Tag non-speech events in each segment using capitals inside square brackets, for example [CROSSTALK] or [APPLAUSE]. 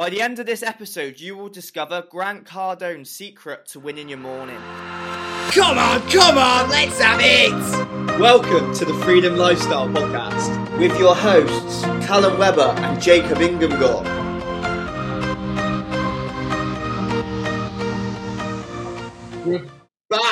By the end of this episode, you will discover Grant Cardone's secret to winning your morning. Come on, come on, let's have it! Welcome to the Freedom Lifestyle Podcast with your hosts, Callum Webber and Jacob Inghamgore.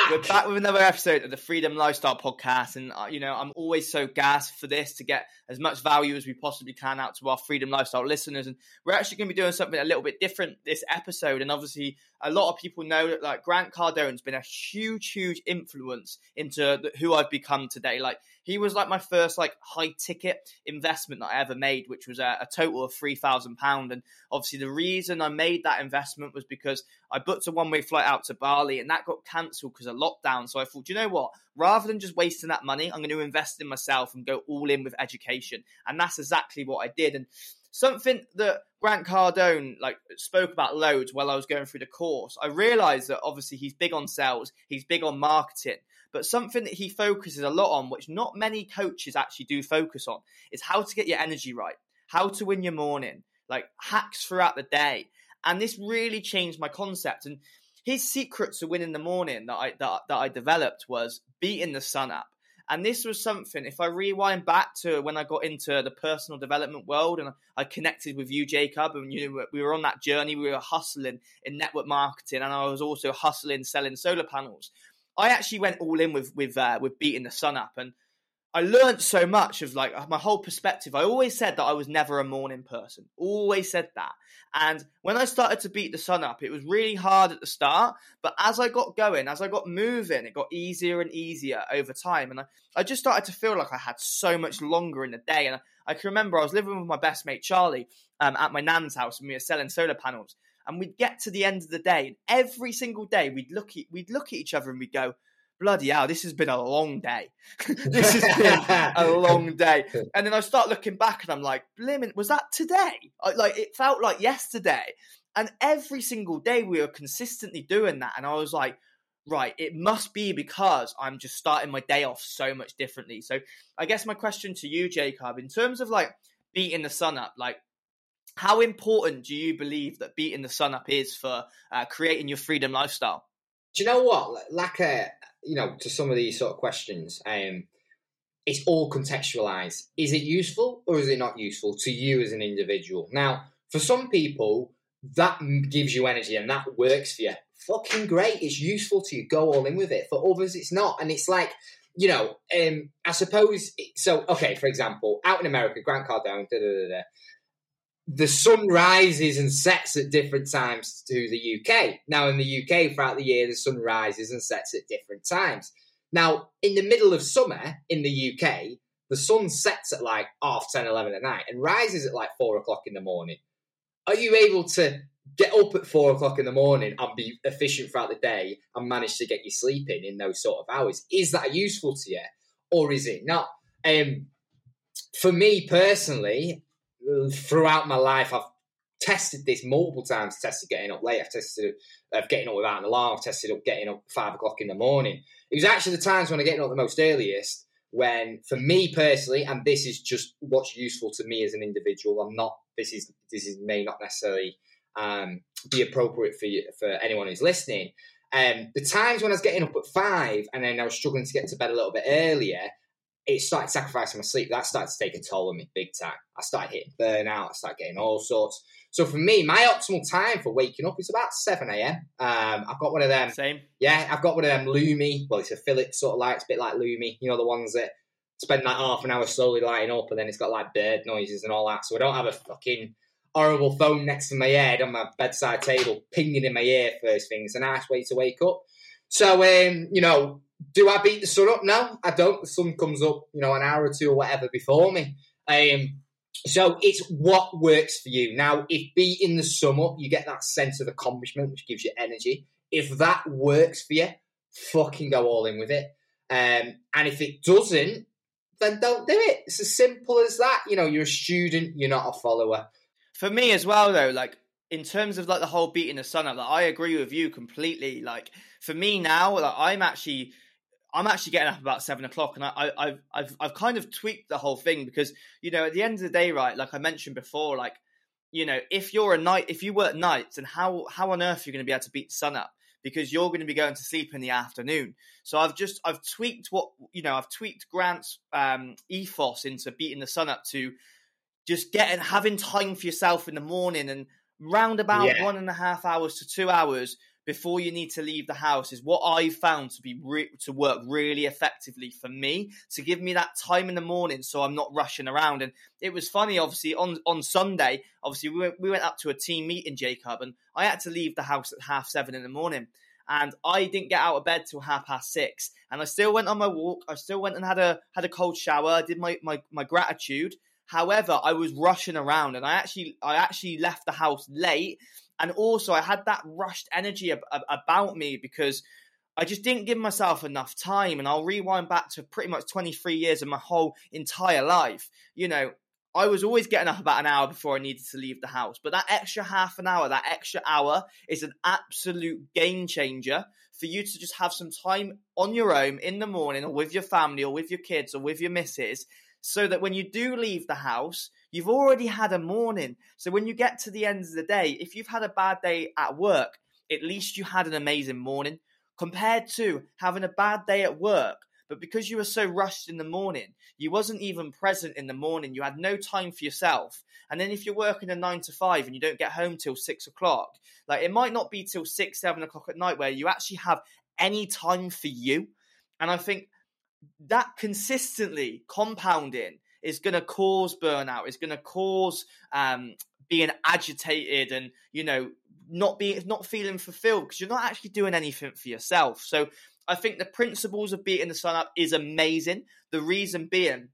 We're back with another episode of the Freedom Lifestyle Podcast, and uh, you know I'm always so gassed for this to get as much value as we possibly can out to our Freedom Lifestyle listeners. And we're actually going to be doing something a little bit different this episode. And obviously, a lot of people know that like Grant Cardone's been a huge, huge influence into the, who I've become today. Like he was like my first like high ticket investment that I ever made, which was a, a total of three thousand pound. And obviously, the reason I made that investment was because I booked a one way flight out to Bali, and that got cancelled because of lockdown. So I thought, you know what? Rather than just wasting that money, I'm going to invest in myself and go all in with education. And that's exactly what I did. And something that Grant Cardone like spoke about loads while I was going through the course. I realized that obviously he's big on sales, he's big on marketing, but something that he focuses a lot on, which not many coaches actually do focus on, is how to get your energy right, how to win your morning, like hacks throughout the day. And this really changed my concept. And his secret to winning the morning that I that, that I developed was beating the sun up. And this was something, if I rewind back to when I got into the personal development world and I connected with you, Jacob, and you know, we were on that journey, we were hustling in network marketing, and I was also hustling selling solar panels. I actually went all in with with uh, with beating the sun up, and I learned so much of like my whole perspective. I always said that I was never a morning person. Always said that. And when I started to beat the sun up, it was really hard at the start. But as I got going, as I got moving, it got easier and easier over time. And I, I just started to feel like I had so much longer in the day. And I, I can remember I was living with my best mate Charlie um, at my nan's house and we were selling solar panels. And we'd get to the end of the day, and every single day we'd look at we'd look at each other and we'd go, bloody hell, this has been a long day. [LAUGHS] this has been a [LAUGHS] long day. [LAUGHS] And then I start looking back and I'm like, blimmin', was that today? I, like it felt like yesterday. And every single day we were consistently doing that. And I was like, right, it must be because I'm just starting my day off so much differently. So I guess my question to you, Jacob, in terms of like beating the sun up, like how important do you believe that beating the sun up is for uh, creating your freedom lifestyle? Do you know what? Like a you know, to some of these sort of questions, um, it's all contextualized. Is it useful or is it not useful to you as an individual? Now, for some people, that gives you energy and that works for you. Fucking great. It's useful to you. Go all in with it. For others, it's not. And it's like, you know, um, I suppose. So, okay, for example, out in America, Grant Cardone, da da da da the sun rises and sets at different times to the UK. Now, in the UK, throughout the year, the sun rises and sets at different times. Now, in the middle of summer in the UK, the sun sets at like half 10, 11 at night and rises at like four o'clock in the morning. Are you able to get up at four o'clock in the morning and be efficient throughout the day and manage to get your sleep in in those sort of hours? Is that useful to you or is it not? Um, for me personally, throughout my life, I've tested this multiple times. Tested getting up late. I've tested of getting up without an alarm. I've tested up getting up five o'clock in the morning. It was actually the times when I get up the most earliest. When, for me personally, and this is just what's useful to me as an individual. I'm not. This is this is may not necessarily um, be appropriate for you, for anyone who's listening. Um, the times when I was getting up at five and then I was struggling to get to bed a little bit earlier, it started sacrificing my sleep. That started to take a toll on me big time. I started hitting burnout. I started getting all sorts. So for me, my optimal time for waking up is about 7 a.m. Um, I've got one of them. Same. Yeah, I've got one of them Lumie. Well, it's a Philips sort of light. It's a bit like Lumie. You know, the ones that spend that half an hour slowly lighting up and then it's got like bird noises and all that. So I don't have a fucking horrible phone next to my head on my bedside table pinging in my ear first thing. It's a nice way to wake up. So, um, you know, do I beat the sun up? No, I don't. The sun comes up, you know, an hour or two or whatever before me. Um, so it's what works for you. Now, if beating the sun up, you get that sense of accomplishment, which gives you energy. If that works for you, fucking go all in with it. Um, and if it doesn't, then don't do it. It's as simple as that. You know, you're a student, you're not a follower. For me as well, though, like in terms of like the whole beating the sun up, like I agree with you completely. Like for me now, like I'm actually I'm actually getting up about seven o'clock, and I, have I've I've kind of tweaked the whole thing because you know at the end of the day, right? Like I mentioned before, like you know, if you're a night, if you work nights, and how how on earth are you going to be able to beat the sun up? Because you're going to be going to sleep in the afternoon. So I've just I've tweaked what you know I've tweaked Grant's um, ethos into beating the sun up to just getting having time for yourself in the morning and round about Yeah. one and a half hours to two hours before you need to leave the house is what I've found to be re- to work really effectively for me to give me that time in the morning so I'm not rushing around. And it was funny, obviously on on Sunday, obviously we went, we went up to a team meeting, Jacob, and I had to leave the house at half seven in the morning. And I didn't get out of bed till half past six, and I still went on my walk. I still went and had a had a cold shower. I did my my, my gratitude. However, I was rushing around, and I actually I actually left the house late and also I had that rushed energy ab- ab- about me because I just didn't give myself enough time. And I'll rewind back to pretty much 23 years of my whole entire life. You know, I was always getting up about an hour before I needed to leave the house, but that extra half an hour, that extra hour is an absolute game changer for you to just have some time on your own in the morning or with your family or with your kids or with your missus so that when you do leave the house, you've already had a morning. So when you get to the end of the day, if you've had a bad day at work, at least you had an amazing morning compared to having a bad day at work. But because you were so rushed in the morning, you wasn't even present in the morning. You had no time for yourself. And then if you're working a nine to five and you don't get home till six o'clock, like it might not be till six, seven o'clock at night where you actually have any time for you. And I think that consistently compounding is going to cause burnout. It's going to cause um, being agitated and you know not being not feeling fulfilled because you're not actually doing anything for yourself. So I think the principles of beating the sun up is amazing. The reason being,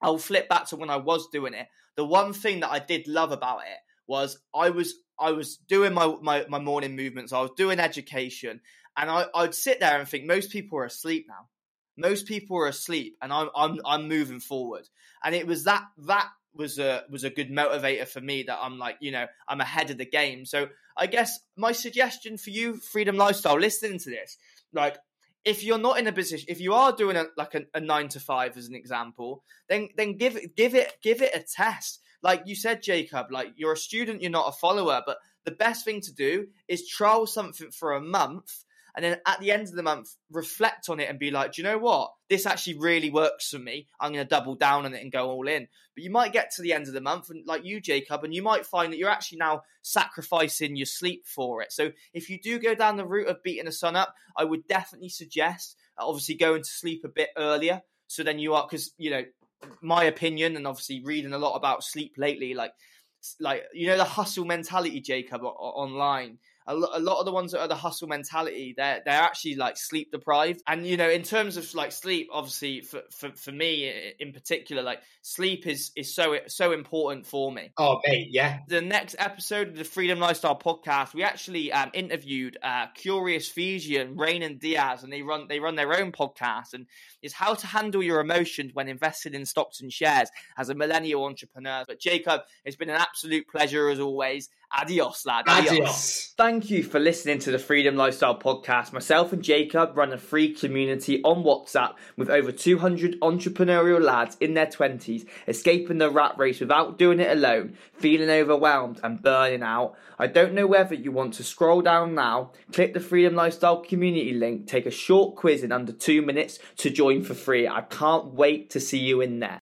I'll flip back to when I was doing it. The one thing that I did love about it was I was I was doing my my, my morning movements. I was doing education, and I, I'd sit there and think most people are asleep now most people are asleep and I'm I'm I'm moving forward. And it was that that was a was a good motivator for me that I'm like, you know, I'm ahead of the game. So I guess my suggestion for you, Freedom Lifestyle, listening to this, like if you're not in a position if you are doing a, like a, a nine to five as an example, then then give it give it give it a test. Like you said, Jacob, like you're a student, you're not a follower, but the best thing to do is trial something for a month and then at the end of the month reflect on it and be like do you know what? This actually really works for me. I'm going to double down on it and go all in. But you might get to the end of the month and like you jacob and you might find that you're actually now sacrificing your sleep for it. So if you do go down the route of beating the sun up i would definitely suggest uh, obviously going to sleep a bit earlier so then you are because you know my opinion and obviously reading a lot about sleep lately like like you know the hustle mentality jacob online a lo- a lot of the ones that are the hustle mentality, they're they're actually like sleep deprived. And you know, in terms of like sleep, obviously for for, for me in particular, like sleep is is so so important for me. Oh, mate, yeah. The next episode of the Freedom Lifestyle podcast, we actually um, interviewed uh, Curious Fijian, Rain and Diaz, and they run they run their own podcast, and is how to handle your emotions when invested in stocks and shares as a millennial entrepreneur. But Jacob, it's been an absolute pleasure as always. Adios, lad. Adios. Thank you for listening to the Freedom Lifestyle podcast. Myself and Jacob run a free community on WhatsApp with over 200 entrepreneurial lads in their 20s escaping the rat race without doing it alone, feeling overwhelmed and burning out. I don't know whether you want to scroll down now, click the Freedom Lifestyle community link, take a short quiz in under two minutes to join for free. I can't wait to see you in there.